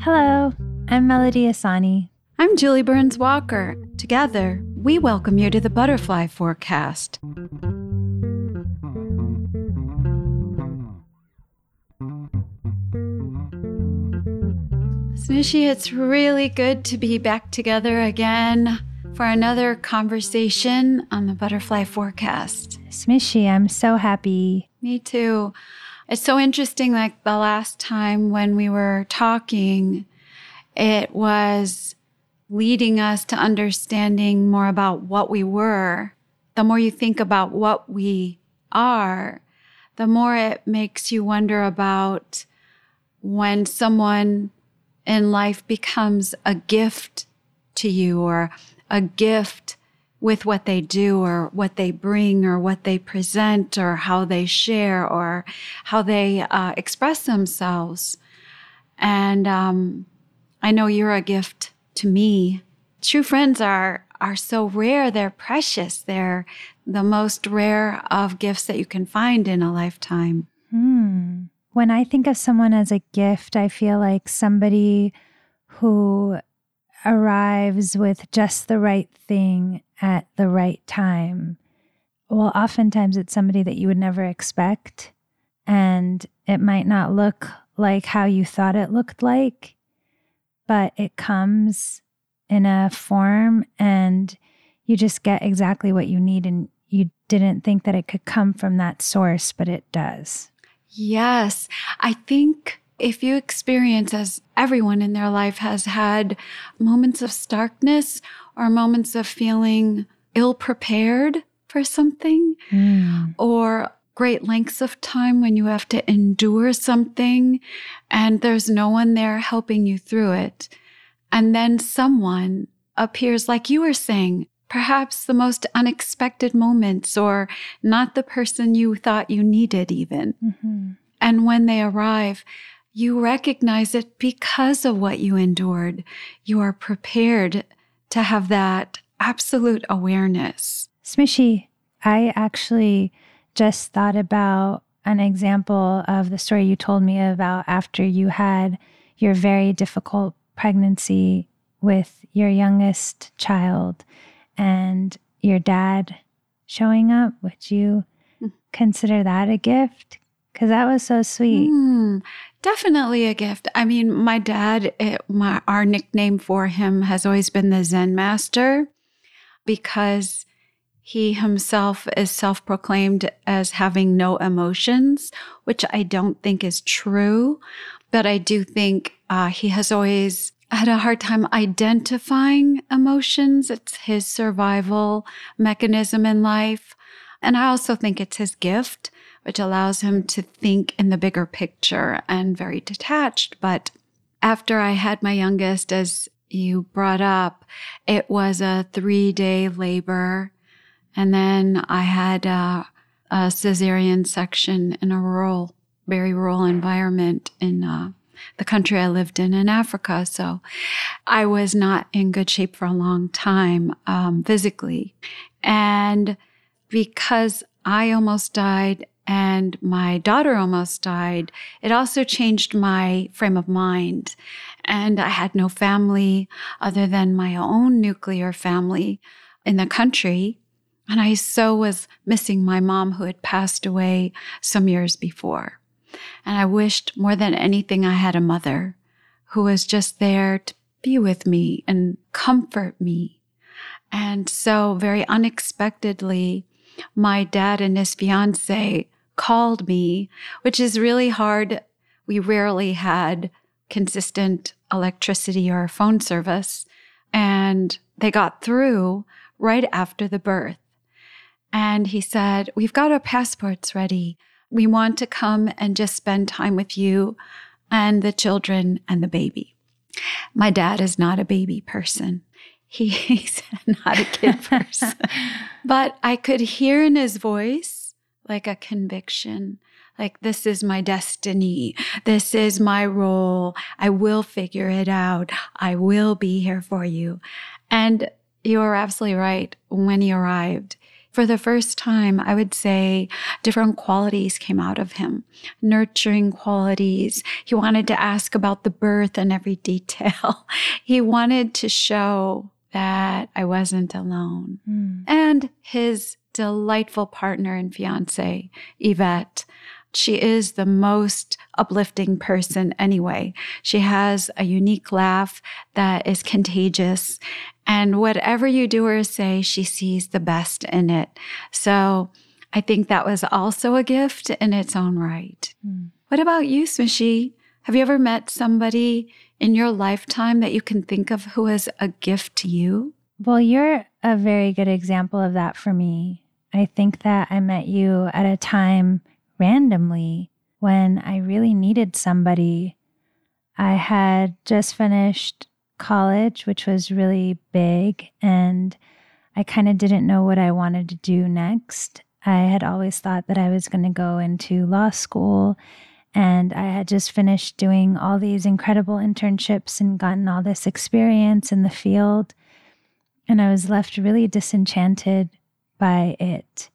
Hello, I'm Melody Asani. I'm Julie Burns Walker. Together, we welcome you to the Butterfly Forecast. Smishy, it's really good to be back together again for another conversation on the Butterfly Forecast. Smishy, I'm so happy. Me too. It's so interesting. Like the last time when we were talking, it was leading us to understanding more about what we were. The more you think about what we are, the more it makes you wonder about when someone in life becomes a gift to you or a gift with what they do or what they bring or what they present or how they share or how they uh, express themselves. And um, I know you're a gift to me. True friends are are so rare. They're precious. They're the most rare of gifts that you can find in a lifetime. Hmm. When I think of someone as a gift, I feel like somebody who arrives with just the right thing at the right time. Well, oftentimes it's somebody that you would never expect, and it might not look like how you thought it looked like, but it comes in a form and you just get exactly what you need and you didn't think that it could come from that source, but it does. Yes. I think if you experience, as everyone in their life has had, moments of starkness or moments of feeling ill prepared for something, mm. or great lengths of time when you have to endure something and there's no one there helping you through it. And then someone appears, like you were saying, perhaps the most unexpected moments, or not the person you thought you needed, even. Mm-hmm. And when they arrive, you recognize it because of what you endured. You are prepared to have that absolute awareness. Smishy, I actually just thought about an example of the story you told me about after you had your very difficult pregnancy with your youngest child and your dad showing up. Would you mm. consider that a gift? Because that was so sweet. Mm, definitely a gift. I mean, my dad, it, my, our nickname for him has always been the Zen Master because he himself is self proclaimed as having no emotions, which I don't think is true. But I do think uh, he has always had a hard time identifying emotions. It's his survival mechanism in life. And I also think it's his gift which allows him to think in the bigger picture and very detached. But after I had my youngest, as you brought up, it was a three day labor. And then I had a, a cesarean section in a rural, very rural environment in uh, the country I lived in in Africa. So I was not in good shape for a long time um, physically. And because I almost died and my daughter almost died, it also changed my frame of mind. And I had no family other than my own nuclear family in the country. And I so was missing my mom who had passed away some years before. And I wished more than anything I had a mother who was just there to be with me and comfort me. And so very unexpectedly, my dad and his fiance called me, which is really hard. We rarely had consistent electricity or phone service. And they got through right after the birth. And he said, We've got our passports ready. We want to come and just spend time with you and the children and the baby. My dad is not a baby person. he's not a kid person. but I could hear in his voice like a conviction like this is my destiny this is my role i will figure it out i will be here for you and you are absolutely right when he arrived for the first time, I would say different qualities came out of him, nurturing qualities. He wanted to ask about the birth and every detail. he wanted to show that I wasn't alone. Mm. And his delightful partner and fiance, Yvette, she is the most uplifting person anyway. She has a unique laugh that is contagious. And whatever you do or say, she sees the best in it. So I think that was also a gift in its own right. Mm. What about you, Smishy? Have you ever met somebody in your lifetime that you can think of who is a gift to you? Well, you're a very good example of that for me. I think that I met you at a time randomly when I really needed somebody. I had just finished college, which was really big, and I kind of didn't know what I wanted to do next. I had always thought that I was going to go into law school, and I had just finished doing all these incredible internships and gotten all this experience in the field. And I was left really disenchanted by it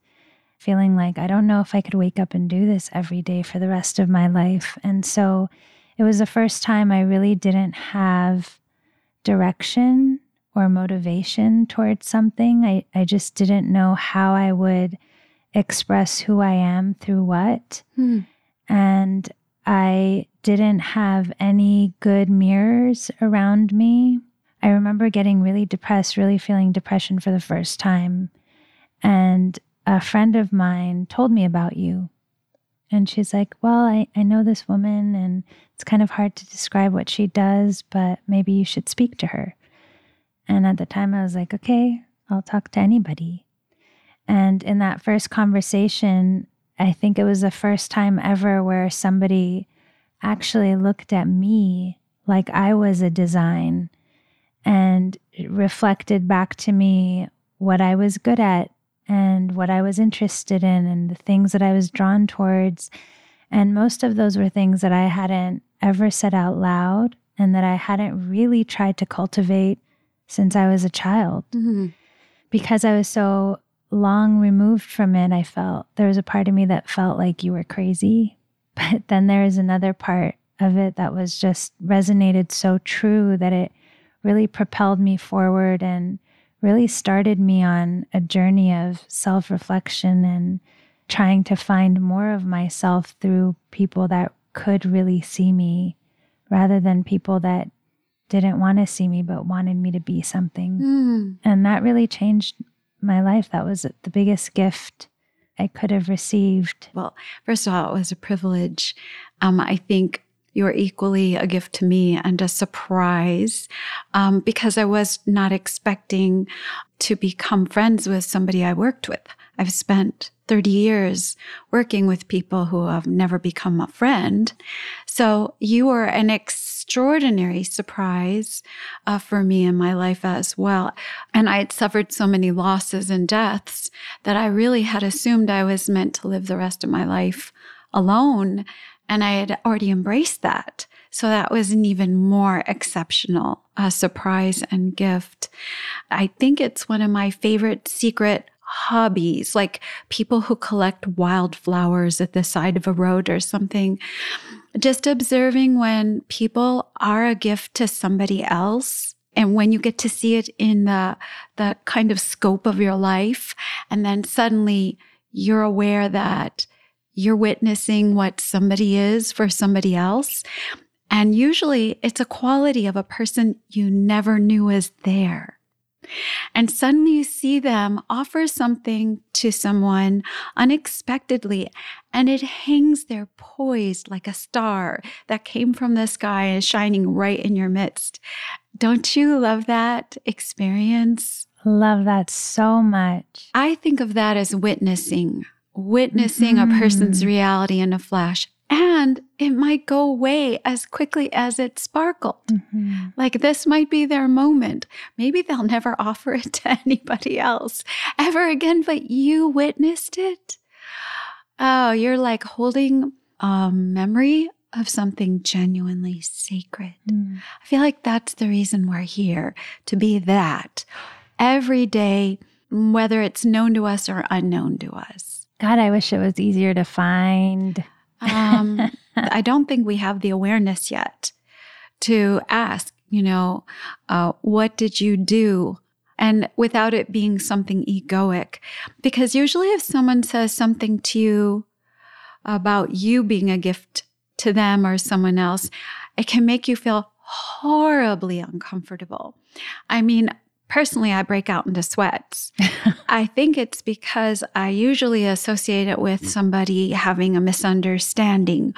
feeling like I don't know if I could wake up and do this every day for the rest of my life. And so it was the first time I really didn't have direction or motivation towards something. I, I just didn't know how I would express who I am through what. Hmm. And I didn't have any good mirrors around me. I remember getting really depressed, really feeling depression for the first time. And a friend of mine told me about you. And she's like, Well, I, I know this woman, and it's kind of hard to describe what she does, but maybe you should speak to her. And at the time, I was like, Okay, I'll talk to anybody. And in that first conversation, I think it was the first time ever where somebody actually looked at me like I was a design and reflected back to me what I was good at and what I was interested in and the things that I was drawn towards. And most of those were things that I hadn't ever said out loud and that I hadn't really tried to cultivate since I was a child. Mm-hmm. Because I was so long removed from it, I felt there was a part of me that felt like you were crazy. But then there is another part of it that was just resonated so true that it really propelled me forward and really started me on a journey of self reflection and trying to find more of myself through people that could really see me rather than people that didn't want to see me but wanted me to be something. Mm. And that really changed my life. That was the biggest gift I could have received. Well, first of all, it was a privilege. Um, I think you are equally a gift to me and a surprise um, because I was not expecting to become friends with somebody I worked with. I've spent 30 years working with people who have never become a friend. So you were an extraordinary surprise uh, for me in my life as well. And I had suffered so many losses and deaths that I really had assumed I was meant to live the rest of my life alone. And I had already embraced that. So that was an even more exceptional uh, surprise and gift. I think it's one of my favorite secret hobbies, like people who collect wildflowers at the side of a road or something. Just observing when people are a gift to somebody else and when you get to see it in the the kind of scope of your life and then suddenly you're aware that you're witnessing what somebody is for somebody else. And usually it's a quality of a person you never knew was there. And suddenly you see them offer something to someone unexpectedly, and it hangs there poised like a star that came from the sky and is shining right in your midst. Don't you love that experience? Love that so much. I think of that as witnessing witnessing mm-hmm. a person's mm-hmm. reality in a flash. And it might go away as quickly as it sparkled. Mm-hmm. Like this might be their moment. Maybe they'll never offer it to anybody else ever again, but you witnessed it. Oh, you're like holding a memory of something genuinely sacred. Mm. I feel like that's the reason we're here to be that every day whether it's known to us or unknown to us. God, I wish it was easier to find. Um, I don't think we have the awareness yet to ask, you know, uh, what did you do? And without it being something egoic. Because usually, if someone says something to you about you being a gift to them or someone else, it can make you feel horribly uncomfortable. I mean, personally, I break out into sweats. I think it's because I usually associate it with somebody having a misunderstanding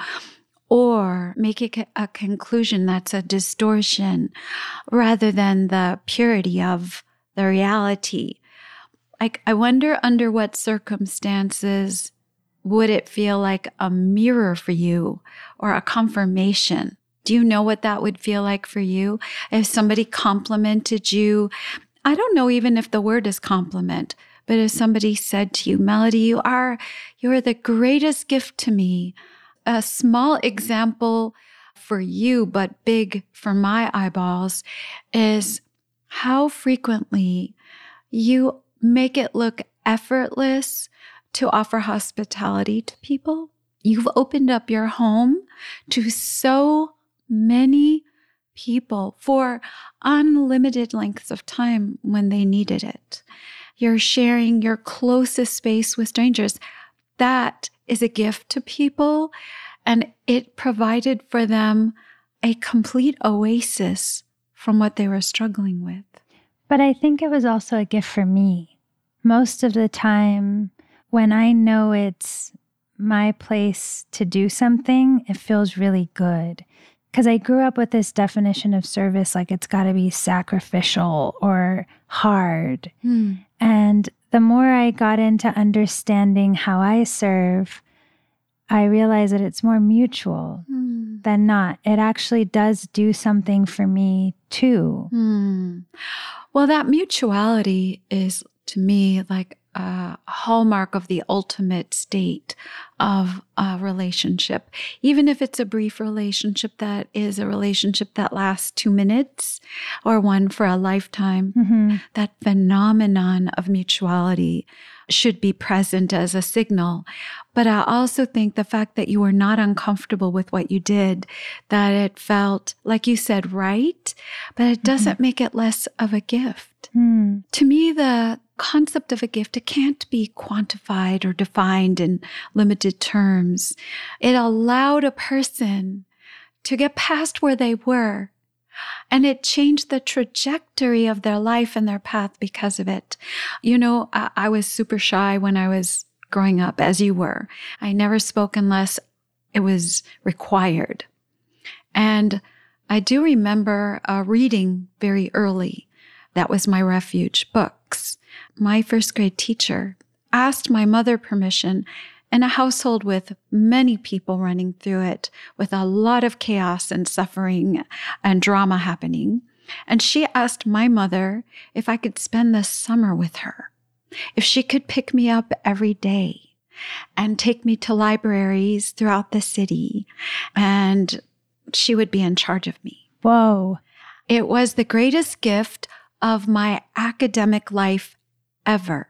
or making a conclusion that's a distortion rather than the purity of the reality. Like, I wonder under what circumstances would it feel like a mirror for you or a confirmation? Do you know what that would feel like for you? If somebody complimented you, I don't know even if the word is compliment, but if somebody said to you, Melody, you are, you are the greatest gift to me. A small example for you, but big for my eyeballs is how frequently you make it look effortless to offer hospitality to people. You've opened up your home to so many people for unlimited lengths of time when they needed it. You're sharing your closest space with strangers. That is a gift to people, and it provided for them a complete oasis from what they were struggling with. But I think it was also a gift for me. Most of the time, when I know it's my place to do something, it feels really good. Because I grew up with this definition of service like it's got to be sacrificial or hard. Mm. And the more I got into understanding how I serve, I realize that it's more mutual mm. than not. It actually does do something for me too. Mm. Well, that mutuality is to me like a hallmark of the ultimate state of a relationship. Even if it's a brief relationship that is a relationship that lasts two minutes or one for a lifetime, mm-hmm. that phenomenon of mutuality should be present as a signal. But I also think the fact that you were not uncomfortable with what you did, that it felt, like you said, right, but it doesn't mm-hmm. make it less of a gift. Mm. To me, the concept of a gift, it can't be quantified or defined in limited terms. It allowed a person to get past where they were and it changed the trajectory of their life and their path because of it. You know, I, I, was super shy when I was growing up, as you were. I never spoke unless it was required. And I do remember uh, reading very early. That was my refuge books. My first grade teacher asked my mother permission in a household with many people running through it, with a lot of chaos and suffering and drama happening. And she asked my mother if I could spend the summer with her, if she could pick me up every day and take me to libraries throughout the city, and she would be in charge of me. Whoa. It was the greatest gift of my academic life ever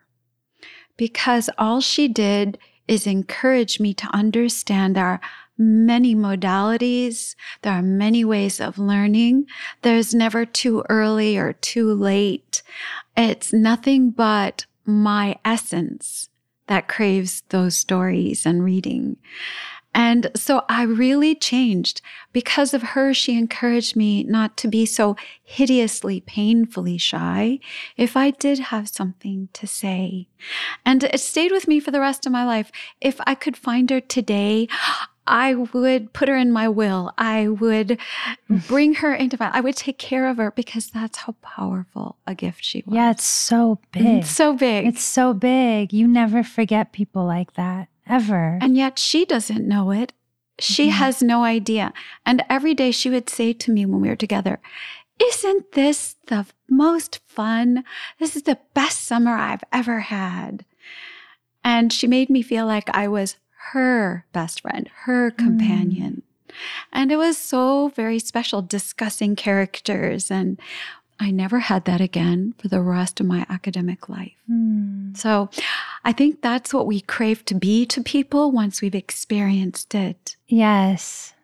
because all she did is encourage me to understand there are many modalities. There are many ways of learning. There's never too early or too late. It's nothing but my essence that craves those stories and reading. And so I really changed. Because of her, she encouraged me not to be so hideously, painfully shy if I did have something to say. And it stayed with me for the rest of my life. If I could find her today, I would put her in my will. I would bring her into my, I would take care of her because that's how powerful a gift she was. Yeah, it's so mm-hmm. big. It's so big. It's so big. You never forget people like that ever. And yet she doesn't know it. She mm-hmm. has no idea. And every day she would say to me when we were together, Isn't this the most fun? This is the best summer I've ever had. And she made me feel like I was her best friend, her mm. companion. Mm. And it was so very special discussing characters and I never had that again for the rest of my academic life. Mm. So I think that's what we crave to be to people once we've experienced it. Yes.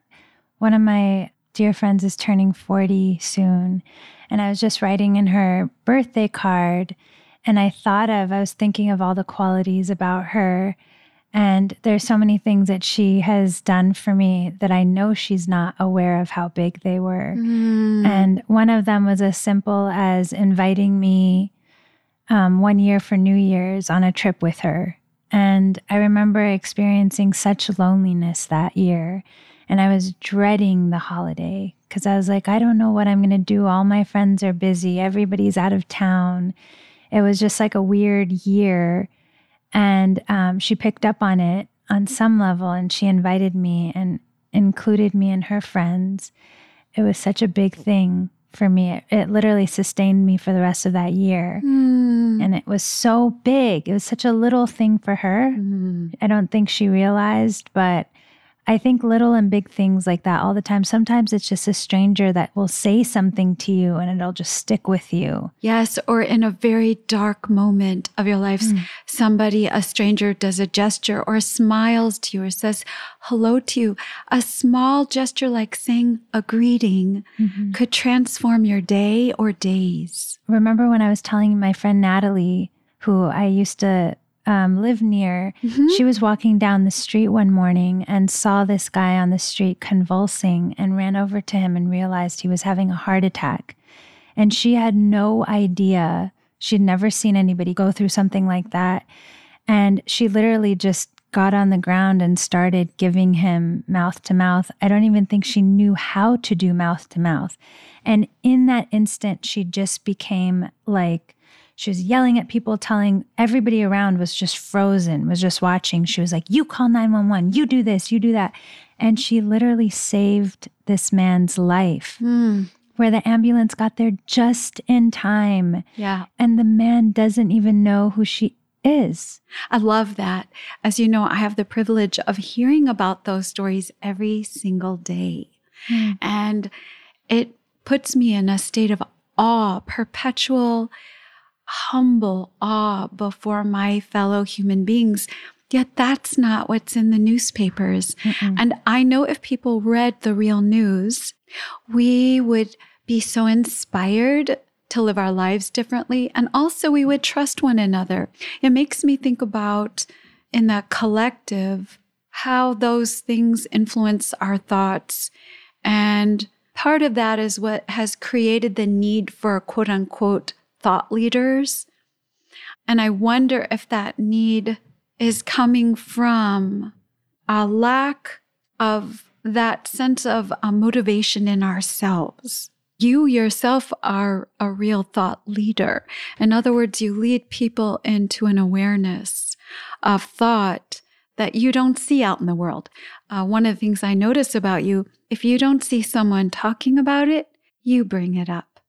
One of my dear friends is turning 40 soon. And I was just writing in her birthday card. And I thought of, I was thinking of all the qualities about her. And there's so many things that she has done for me that I know she's not aware of how big they were. Mm. And one of them was as simple as inviting me um, one year for New Year's on a trip with her. And I remember experiencing such loneliness that year. And I was dreading the holiday because I was like, I don't know what I'm going to do. All my friends are busy, everybody's out of town. It was just like a weird year. And um, she picked up on it on some level and she invited me and included me and her friends. It was such a big thing for me. It, it literally sustained me for the rest of that year. Mm. And it was so big. It was such a little thing for her. Mm. I don't think she realized, but I think little and big things like that all the time. Sometimes it's just a stranger that will say something to you and it'll just stick with you. Yes, or in a very dark moment of your life, Mm. somebody, a stranger, does a gesture or smiles to you or says hello to you. A small gesture like saying a greeting Mm-hmm. could transform your day or days. Remember when I was telling my friend Natalie, who I used to um, live near, Mhm. she was walking down the street one morning and saw this guy on the street convulsing and ran over to him and realized he was having a heart attack. And she had no idea. She'd never seen anybody go through something like that. And she literally just got on the ground and started giving him mouth to mouth. I don't even think she knew how to do mouth to mouth. And in that instant, she just became like, she was yelling at people, telling everybody around was just frozen, was just watching. She was like, You call 911, you do this, you do that. And she literally saved this man's life, Mm, where the ambulance got there just in time. yeah. And the man doesn't even know who she is. I love that. As you know, I have the privilege of hearing about those stories every single day. Mm. And it puts me in a state of awe, perpetual, humble awe before my fellow human beings. Yet that's not what's in the newspapers. Mm-mm. And I know if people read the real news, we would be so inspired to live our lives differently. And also, we would trust one another. It makes me think about in the collective how those things influence our thoughts. And part of that is what has created the need for quote unquote thought leaders. And I wonder if that need is coming from a lack of that sense of uh, motivation in ourselves. You yourself are a real thought leader. In other words, you lead people into an awareness of thought that you don't see out in the world. Uh, one of the things I notice about you, if you don't see someone talking about it, you bring it up.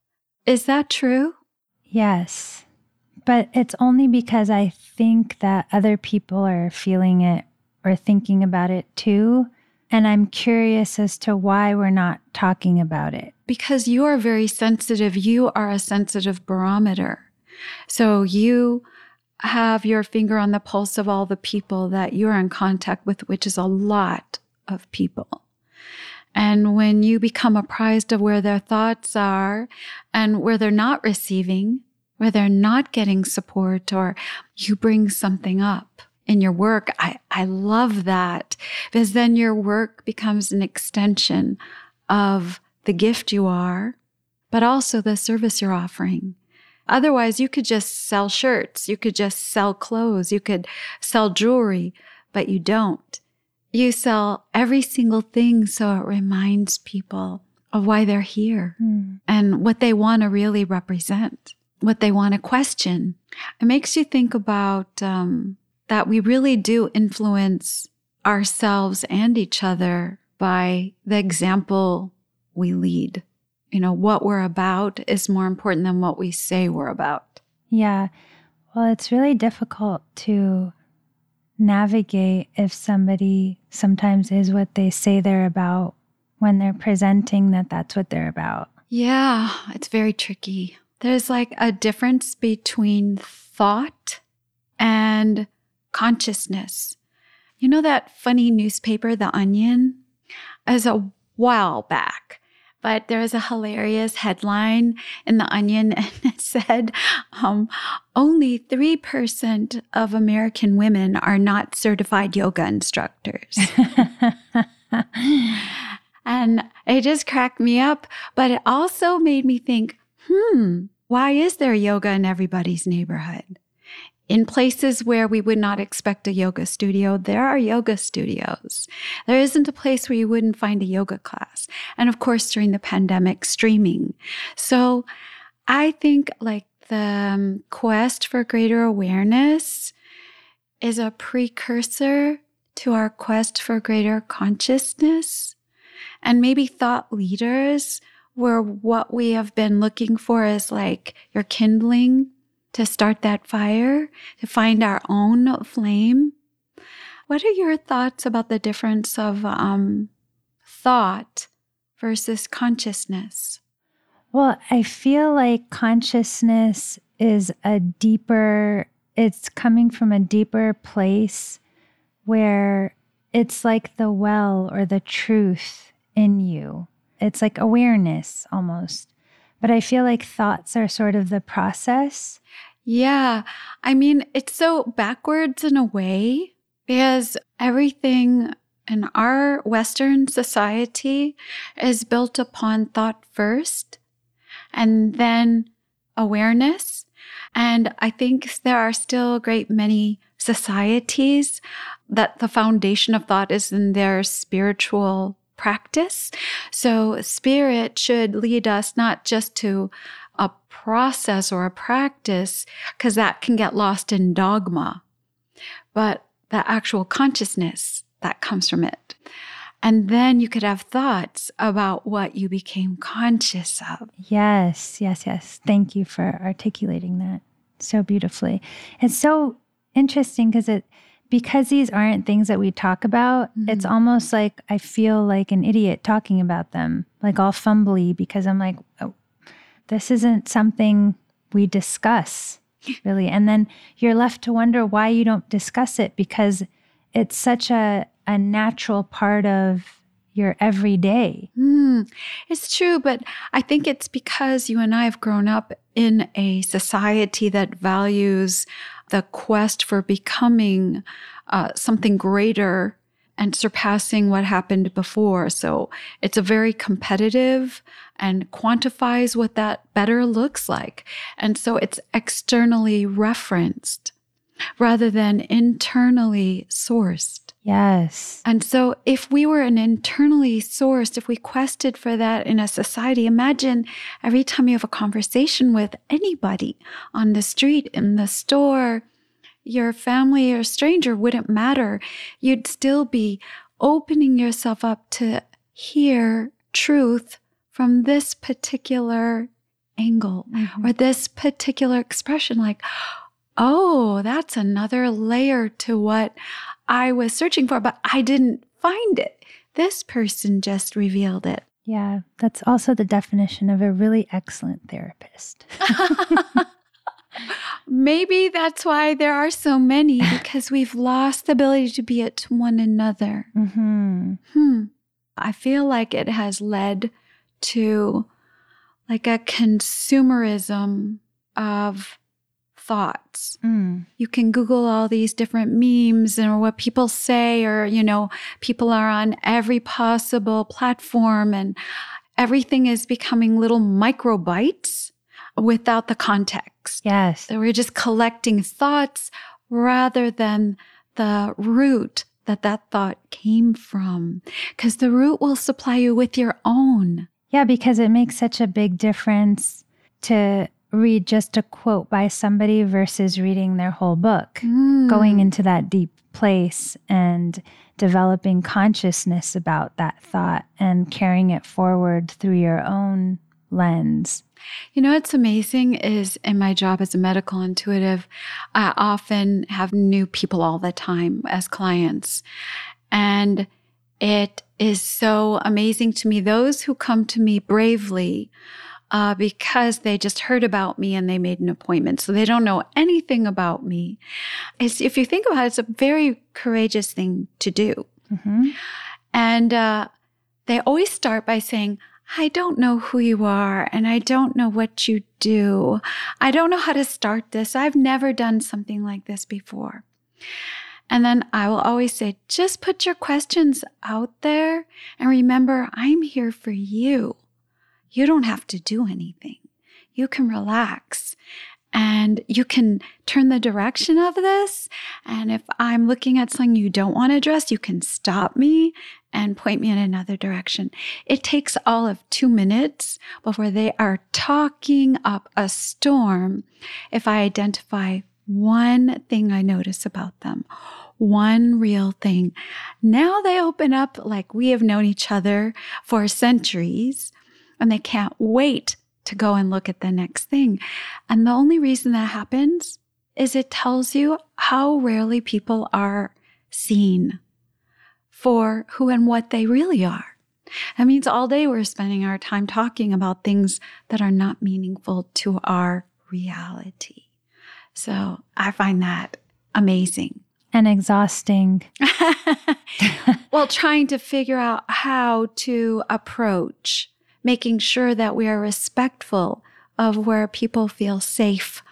Is that true? Yes. But it's only because I think that other people are feeling it or thinking about it too. And I'm curious as to why we're not talking about it. because you are very sensitive, you are a sensitive barometer. So you have your finger on the pulse of all the people that you're in contact with, which is a lot of people. And when you become apprised of where their thoughts are and where they're not receiving, where they're not getting support, or you bring something up in your work, I, I love that because then your work becomes an extension of the gift you are, but also the service you're offering. Otherwise, you could just sell shirts, you could just sell clothes, you could sell jewelry, but you don't. You sell every single thing so it reminds people of why they're here Hmm. and what they want to really represent, what they want to question. It makes you think about um, that we really do influence ourselves and each other by the example we lead. You know, what we're about is more important than what we say we're about. Yeah. Well, it's really difficult to navigate if somebody sometimes is what they say they're about when they're presenting that that's what they're about. Yeah, it's very tricky. There's like a difference between thought and consciousness. You know that funny newspaper, The Onion? As a while back, but there was a hilarious headline in The Onion and it said um, only 3% of American women are not certified yoga instructors. and it just cracked me up, but it also made me think hmm, why is there yoga in everybody's neighborhood? In places where we would not expect a yoga studio, there are yoga studios. There isn't a place where you wouldn't find a yoga class. And of course, during the pandemic, streaming. So I think like the um, quest for greater awareness is a precursor to our quest for greater consciousness. And maybe thought leaders were what we have been looking for is like your kindling to start that fire, to find our own flame. What are your thoughts about the difference of um, thought versus consciousness? Well, I feel like consciousness is a deeper, it's coming from a deeper place where it's like the well or the truth in you. It's like awareness almost. But I feel like thoughts are sort of the process. Yeah. I mean, it's so backwards in a way because everything in our Western society is built upon thought first and then awareness. And I think there are still a great many societies that the foundation of thought is in their spiritual practice. So spirit should lead us not just to a process or a practice, because that can get lost in dogma, but the actual consciousness that comes from it. And then you could have thoughts about what you became conscious of. Yes, yes, yes. Thank you for articulating that so beautifully. It's so interesting because it because these aren't things that we talk about, mm-hmm. it's almost like I feel like an idiot talking about them, like all fumbly because I'm like, oh, this isn't something we discuss really. And then you're left to wonder why you don't discuss it because it's such a, a natural part of your everyday. Mm, it's true, but I think it's because you and I have grown up in a society that values the quest for becoming uh, something greater and surpassing what happened before. So it's a very competitive and quantifies what that better looks like. And so it's externally referenced rather than internally sourced. Yes. And so if we were an internally sourced, if we quested for that in a society, imagine every time you have a conversation with anybody on the street, in the store, your family or stranger wouldn't matter. You'd still be opening yourself up to hear truth from this particular angle mm-hmm. or this particular expression. Like, oh, that's another layer to what I was searching for, but I didn't find it. This person just revealed it. Yeah, that's also the definition of a really excellent therapist. Maybe that's why there are so many because we've lost the ability to be at one another. Mm-hmm. Hmm. I feel like it has led to like a consumerism of thoughts. Mm. You can Google all these different memes and what people say, or, you know, people are on every possible platform and everything is becoming little micro microbytes without the context. Yes. So we're just collecting thoughts rather than the root that that thought came from. Because the root will supply you with your own. Yeah, because it makes such a big difference to read just a quote by somebody versus reading their whole book, mm. going into that deep place and developing consciousness about that thought and carrying it forward through your own lens. You know what's amazing is in my job as a medical intuitive, I often have new people all the time as clients. And it is so amazing to me. Those who come to me bravely uh, because they just heard about me and they made an appointment. So they don't know anything about me. It's, if you think about it, it's a very courageous thing to do. Mm-hmm. And uh, they always start by saying, I don't know who you are and I don't know what you do. I don't know how to start this. I've never done something like this before. And then I will always say, just put your questions out there and remember, I'm here for you. You don't have to do anything. You can relax and you can turn the direction of this. And if I'm looking at something you don't want to address, you can stop me and point me in another direction. It takes all of two minutes before they are talking up a storm if I identify one thing I notice about them, one real thing. Now they open up like we have known each other for centuries and they can't wait to go and look at the next thing. And the only reason that happens is it tells you how rarely people are seen for who and what they really are. That means all day we're spending our time talking about things that are not meaningful to our reality. So I find that amazing. And exhausting. well, trying to figure out how to approach making sure that we are respectful of where people feel safe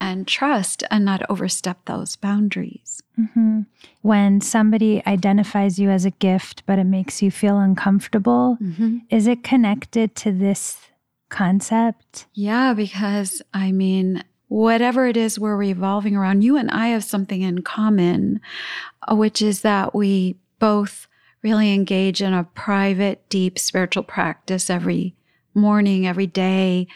and trust and not overstep those boundaries. Mm-hmm. When somebody identifies you as a gift, but it makes you feel uncomfortable, mm-hmm. is it connected to this concept? Yeah, because I mean, whatever it is we're revolving around, you and I have something in common, uh, which is that we both really engage in a private, deep spiritual practice every morning, every day.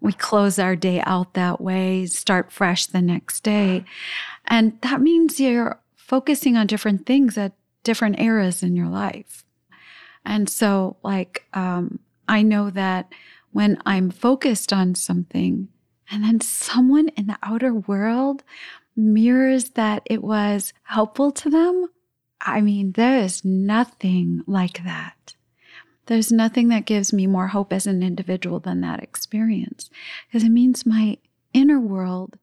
We close our day out that way, start fresh the next day. And that means you're focusing on different things at different eras in your life. And so, like, um, I know that when I'm focused on something and then someone in the outer world mirrors that it was helpful to them, I mean, there is nothing like that. There's nothing that gives me more hope as an individual than that experience because it means my inner world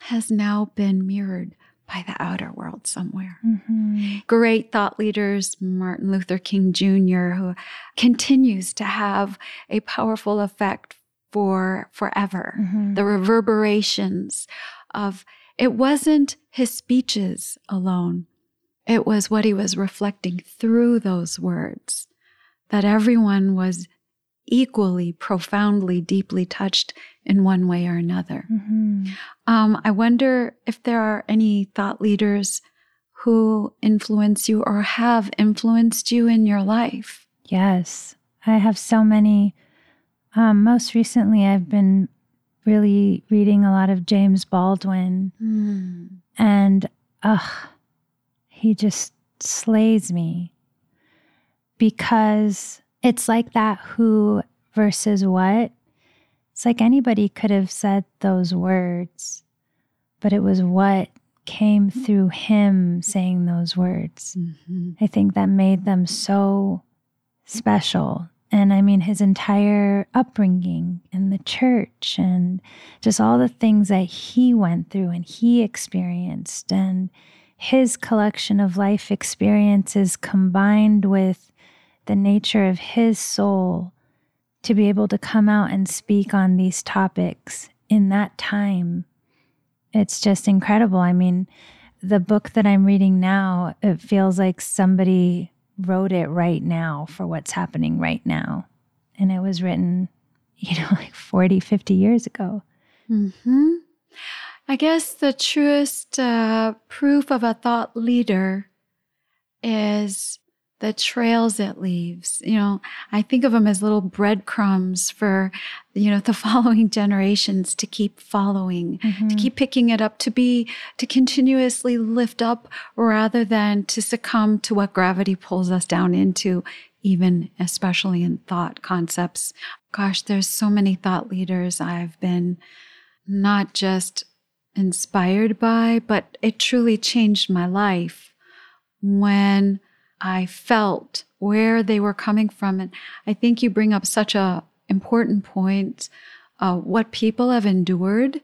has now been mirrored by the outer world somewhere. Mm-hmm. Great thought leaders, Martin Luther King Jr., who continues to have a powerful effect for forever. Mm-hmm. The reverberations of it wasn't his speeches alone, it was what he was reflecting through those words that everyone was equally, profoundly, deeply touched in one way or another. Mm-hmm. Um, I wonder if there are any thought leaders who influence you or have influenced you in your life. Yes, I have so many. Um, most recently, I've been really reading a lot of James Baldwin, mm. and ugh, he just slays me because it's like that who versus what. It's like anybody could have said those words, but it was what came through him saying those words. Mm-hmm. I think that made them so special. And I mean, his entire upbringing in the church and just all the things that he went through and he experienced. And his collection of life experiences combined with the nature of his soul to be able to come out and speak on these topics in that time. It's just incredible. I mean, the book that I'm reading now, it feels like somebody wrote it right now for what's happening right now. And it was written, you know, like 40, 50 years ago. Mm-hmm. I guess the truest uh, proof of a thought leader is the trails it leaves. You know, I think of them as little breadcrumbs for, you know, the following generations to keep following, mm-hmm. to keep picking it up, to be, to continuously lift up rather than to succumb to what gravity pulls us down into, even especially in thought concepts. Gosh, there's so many thought leaders I've been not just inspired by, but it truly changed my life when I felt where they were coming from. And I think you bring up such a important point. Uh, what people have endured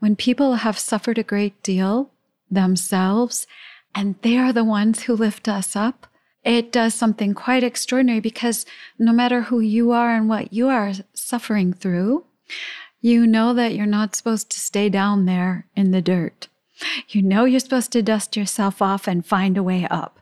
when people have suffered a great deal themselves and they are the ones who lift us up, it does something quite extraordinary because no matter who you are and what you are suffering through, you know that you're not supposed to stay down there in the dirt. You know you're supposed to dust yourself off and find a way up.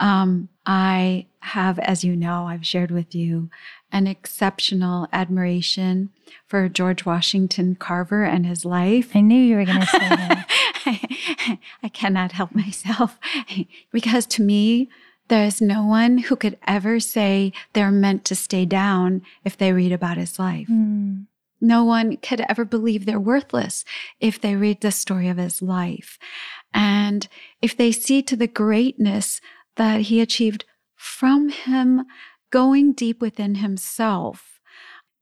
Um, I have, as you know, I've shared with you an exceptional admiration for George Washington Carver and his life. I knew you were going to say that. I cannot help myself because to me, there's no one who could ever say they're meant to stay down if they read about his life. Mm. No one could ever believe they're worthless if they read the story of his life. And if they see to the greatness that he achieved from him going deep within himself,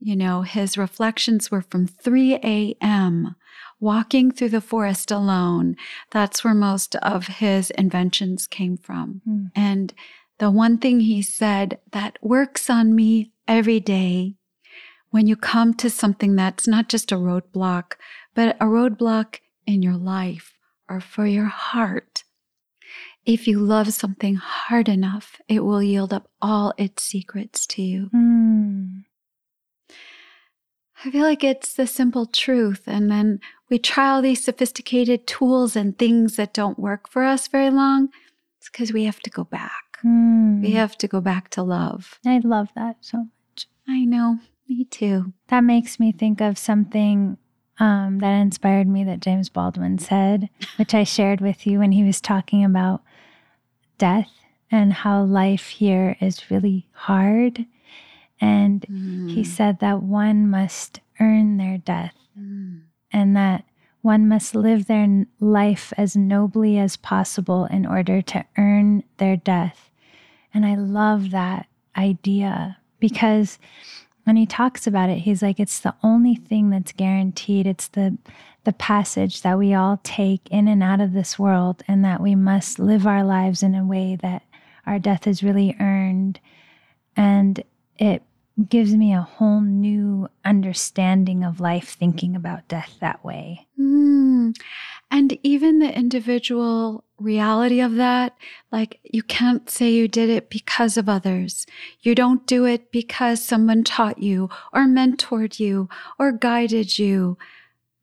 you know, his reflections were from 3 a.m walking through the forest alone. That's where most of his inventions came from. Mm. And the one thing he said that works on me every day when you come to something that's not just a roadblock, but a roadblock in your life or for your heart. If you love something hard enough, it will yield up all its secrets to you. Mm. I feel like it's the simple truth. And then we try all these sophisticated tools and things that don't work for us very long. It's because we have to go back. Mm. We have to go back to love. I love that so much. I know. Me too. That makes me think of something um, that inspired me that James Baldwin said, which I shared with you when he was talking about death and how life here is really hard and mm. he said that one must earn their death mm. and that one must live their life as nobly as possible in order to earn their death. And I love that idea because when he talks about it, he's like, it's the only thing that's guaranteed. It's the the passage that we all take in and out of this world, and that we must live our lives in a way that our death is really earned. And it gives me a whole new understanding of life thinking about death that way. Mm. And even the individual reality of that, like you can't say you did it because of others. You don't do it because someone taught you or mentored you or guided you.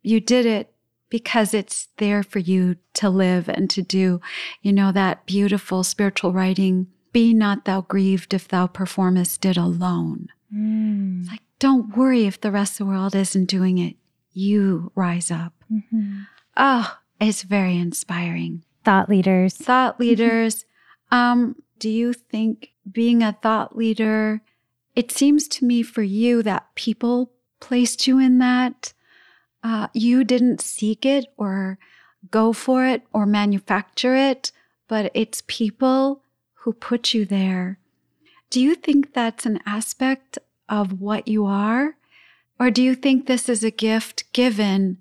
You did it because it's there for you to live and to do, you know, that beautiful spiritual writing. Be not thou grieved if thou performest it alone. Mm. Like, don't worry if the rest of the world isn't doing it. You rise up. Mm-hmm. Oh, it's very inspiring. Thought leaders. Thought leaders. um, do you think being a thought leader, it seems to me for you that people placed you in that? Uh, you didn't seek it or go for it or manufacture it, but it's people who put you there. Do you think that's an aspect of what you are? Or do you think this is a gift given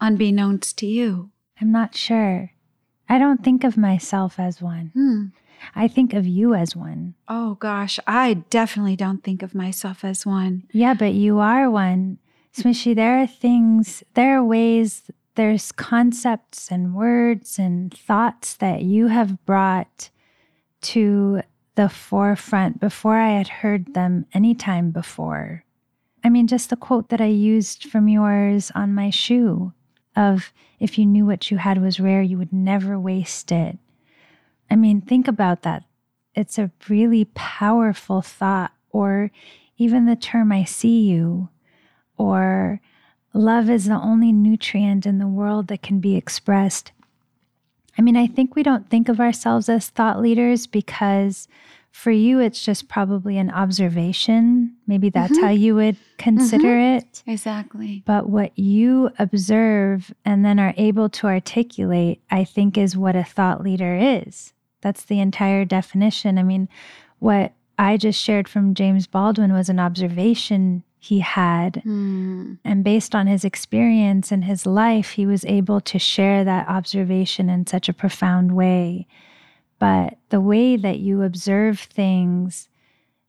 unbeknownst to you? I'm not sure. I don't think of myself as one. Hmm. I think of you as one. Oh gosh, I definitely don't think of myself as one. Yeah, but you are one. Smishy, there are things, there are ways, there's concepts and words and thoughts that you have brought to the forefront before I had heard them any time before. I mean, just the quote that I used from yours on my shoe of if you knew what you had was rare, you would never waste it. I mean, think about that. It's a really powerful thought, or even the term I see you, or love is the only nutrient in the world that can be expressed I mean, I think we don't think of ourselves as thought leaders because for you, it's just probably an observation. Maybe that's mm-hmm. how you would consider mm-hmm. it. Exactly. But what you observe and then are able to articulate, I think, is what a thought leader is. That's the entire definition. I mean, what I just shared from James Baldwin was an observation he had. Mm. And based on his experience and his life, he was able to share that observation in such a profound way. But the way that you observe things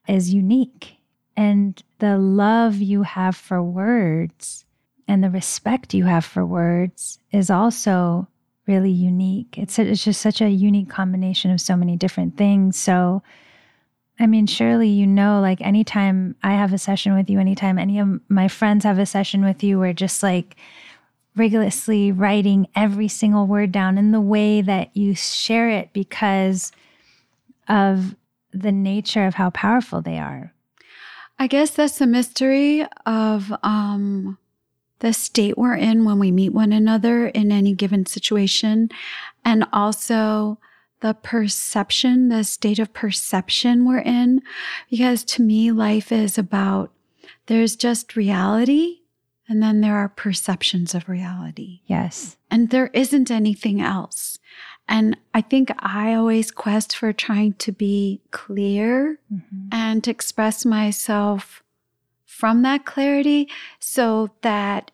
is unique. And the love you have for words and the respect you have for words is also really unique. It's, it's just such a unique combination of so many different things. So, I mean, surely you know, like anytime I have a session with you, anytime any of my friends have a session with you, we're just like rigorously writing every single word down in the way that you share it because of the nature of how powerful they are. I guess that's the mystery of um, the state we're in when we meet one another in any given situation, and also the perception, the state of perception we're in. Because to me, life is about there's just reality and then there are perceptions of reality. Yes. And there isn't anything else. And I think I always quest for trying to be clear mm-hmm. and to express myself from that clarity so that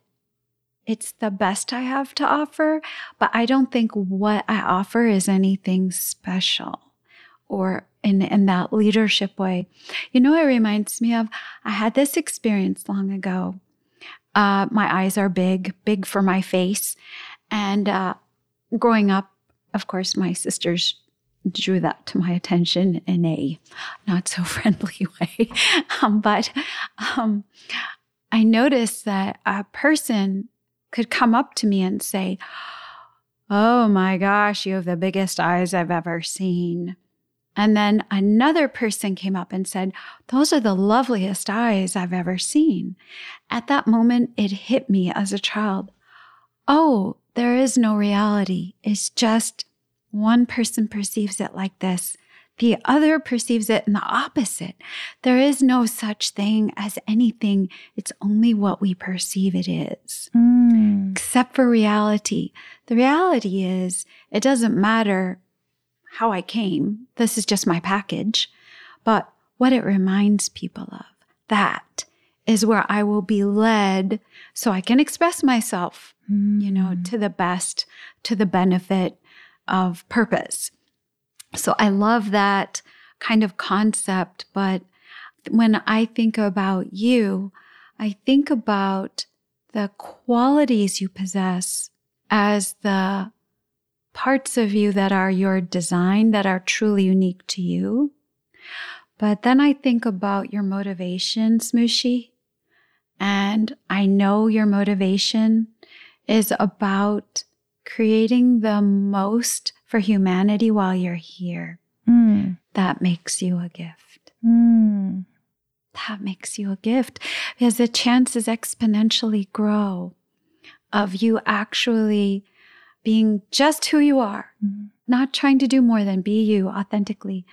it's the best I have to offer. But I don't think what I offer is anything special or in, in that leadership way. You know, it reminds me of I had this experience long ago uh, my eyes are big, big for my face. And uh, growing up, of course, my sisters drew that to my attention in a not so friendly way. um, but um, I noticed that a person could come up to me and say, Oh my gosh, you have the biggest eyes I've ever seen. And then another person came up and said, Those are the loveliest eyes I've ever seen. At that moment, it hit me as a child. Oh, there is no reality. It's just one person perceives it like this. The other perceives it in the opposite. There is no such thing as anything. It's only what we perceive it is, mm. except for reality. The reality is, it doesn't matter how I came. This is just my package. But what it reminds people of, that is where I will be led so I can express myself, mm. you know, to the best, to the benefit of purpose. So I love that kind of concept. But when I think about you, I think about the qualities you possess as the parts of you that are your design, that are truly unique to you. But then I think about your motivation, Smooshy. And I know your motivation is about creating the most for humanity while you're here. Mm. That makes you a gift. Mm. That makes you a gift because the chances exponentially grow of you actually being just who you are, mm-hmm. not trying to do more than be you authentically,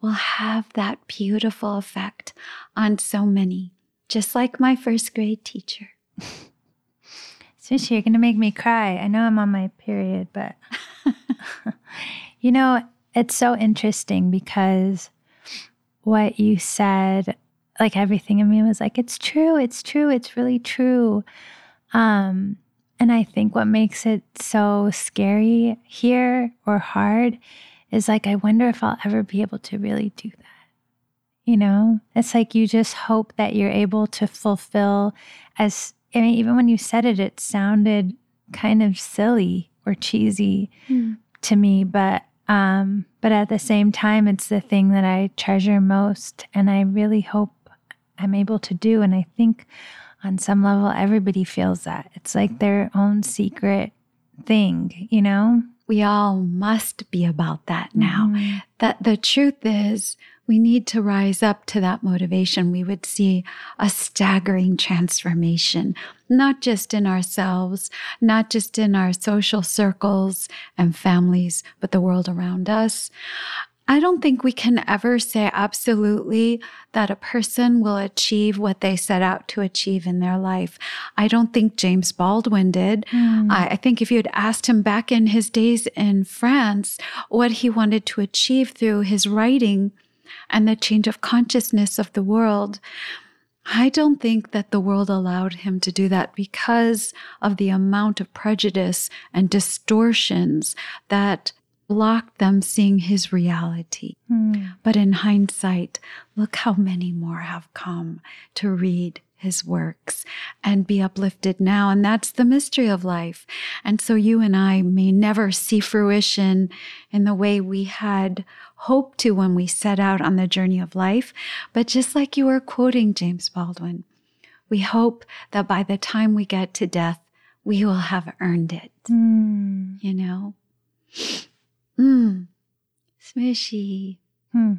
will have that beautiful effect on so many, just like my first grade teacher. Sushi, you're going to make me cry. I know I'm on my period, but you know, it's so interesting because what you said, like everything in me was like, it's true, it's true, it's really true. Um, and I think what makes it so scary here or hard is like, I wonder if I'll ever be able to really do that. You know, it's like you just hope that you're able to fulfill as, I mean, even when you said it, it sounded kind of silly or cheesy mm. to me, but um, but at the same time, it's the thing that I treasure most, and I really hope I'm able to do. And I think on some level, everybody feels that. It's like their own secret thing, you know? We all must be about that now. Mm-hmm. That the truth is, we need to rise up to that motivation. We would see a staggering transformation, not just in ourselves, not just in our social circles and families, but the world around us. I don't think we can ever say absolutely that a person will achieve what they set out to achieve in their life. I don't think James Baldwin did. Mm. I, I, think if you had asked him back in his days in France what he wanted to achieve through his writing and the change of consciousness of the world, I don't think that the world allowed him to do that because of the amount of prejudice and distortions that blocked them seeing his reality. Mm. But in hindsight, look how many more have come to read his works and be uplifted now. And that's the mystery of life. And so you and I may never see fruition in the way we had hoped to when we set out on the journey of life. But just like you were quoting James Baldwin, we hope that by the time we get to death, we will have earned it. Mm. You know? Mm. Smishy. Hmm.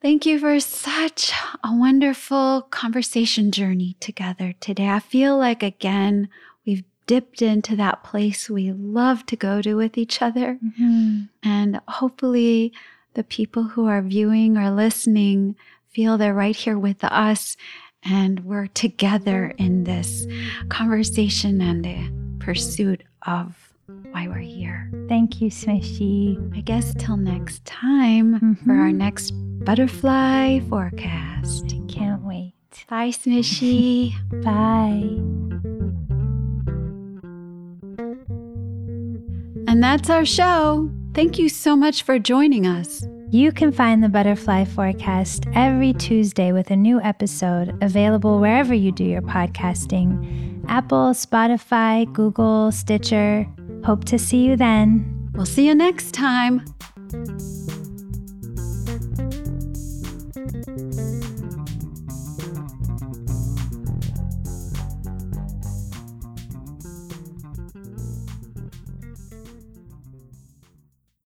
Thank you for such a wonderful conversation journey together today. I feel like, again, we've dipped into that place we love to go to with each other. Mhm. And hopefully, the people who are viewing or listening feel they're right here with us and we're together in this conversation and the pursuit of why we're here. Thank you, Smishy. I guess till next time for our Mhm. next butterfly forecast. Can't wait. Bye, Smishy. Bye. and that's our show. Thank you so much for joining us. You can find the Butterfly Forecast every Tuesday with a new episode available wherever you do your podcasting Apple, Spotify, Google, Stitcher. Hope to see you then. We'll see you next time.